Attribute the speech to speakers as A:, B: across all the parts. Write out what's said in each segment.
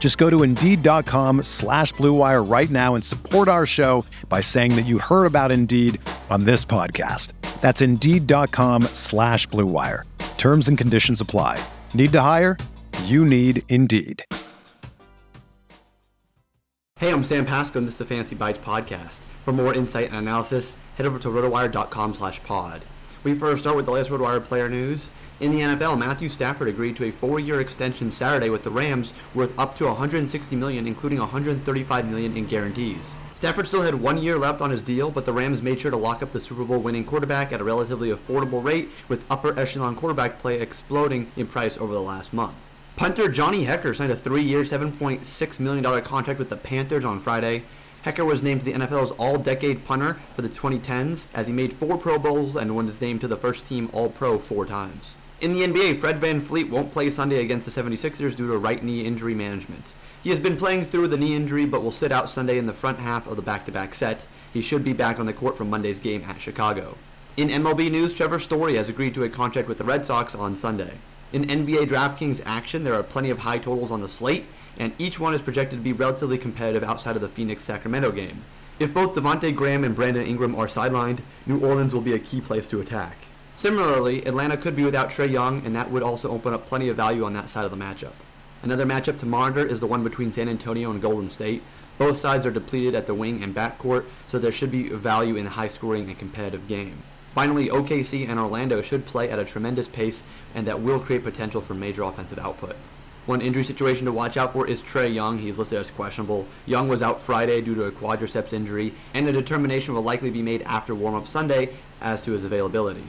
A: Just go to Indeed.com slash BlueWire right now and support our show by saying that you heard about Indeed on this podcast. That's Indeed.com slash BlueWire. Terms and conditions apply. Need to hire? You need Indeed.
B: Hey, I'm Sam Pasco, and this is the Fantasy Bites podcast. For more insight and analysis, head over to rotowire.com slash pod. We first start with the latest RotoWire player news. In the NFL, Matthew Stafford agreed to a four-year extension Saturday with the Rams worth up to 160 million, including 135 million in guarantees. Stafford still had one year left on his deal, but the Rams made sure to lock up the Super Bowl winning quarterback at a relatively affordable rate, with upper echelon quarterback play exploding in price over the last month. Punter Johnny Hekker signed a three-year, $7.6 million contract with the Panthers on Friday. Hekker was named the NFL's All-Decade Punter for the 2010s, as he made four Pro Bowls and was named to the first team All-Pro four times. In the NBA, Fred VanVleet won't play Sunday against the 76ers due to right knee injury management. He has been playing through the knee injury but will sit out Sunday in the front half of the back-to-back set. He should be back on the court for Monday's game at Chicago. In MLB news, Trevor Story has agreed to a contract with the Red Sox on Sunday. In NBA DraftKings action, there are plenty of high totals on the slate, and each one is projected to be relatively competitive outside of the Phoenix-Sacramento game. If both Devonte Graham and Brandon Ingram are sidelined, New Orleans will be a key place to attack. Similarly, Atlanta could be without Trae Young, and that would also open up plenty of value on that side of the matchup. Another matchup to monitor is the one between San Antonio and Golden State. Both sides are depleted at the wing and backcourt, so there should be value in a high scoring and competitive game. Finally, OKC and Orlando should play at a tremendous pace, and that will create potential for major offensive output. One injury situation to watch out for is Trae Young. He's listed as questionable. Young was out Friday due to a quadriceps injury, and a determination will likely be made after warm-up Sunday as to his availability.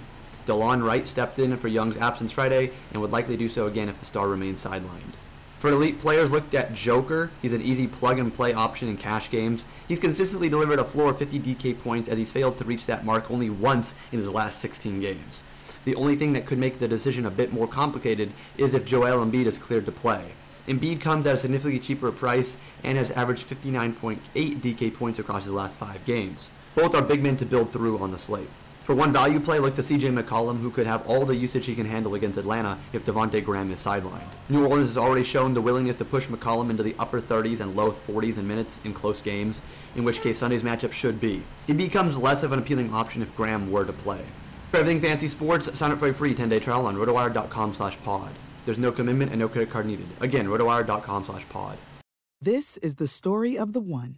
B: Delon Wright stepped in for Young's absence Friday and would likely do so again if the star remains sidelined. For elite players, looked at Joker. He's an easy plug-and-play option in cash games. He's consistently delivered a floor of 50 DK points as he's failed to reach that mark only once in his last 16 games. The only thing that could make the decision a bit more complicated is if Joel Embiid is cleared to play. Embiid comes at a significantly cheaper price and has averaged 59.8 DK points across his last five games. Both are big men to build through on the slate. For one value play, look to CJ McCollum, who could have all the usage he can handle against Atlanta if Devonte Graham is sidelined. New Orleans has already shown the willingness to push McCollum into the upper 30s and low 40s in minutes in close games, in which case Sunday's matchup should be. It becomes less of an appealing option if Graham were to play. For everything fantasy sports, sign up for a free 10-day trial on rotowire.com slash pod. There's no commitment and no credit card needed. Again, rotowire.com slash pod.
C: This is the story of the one.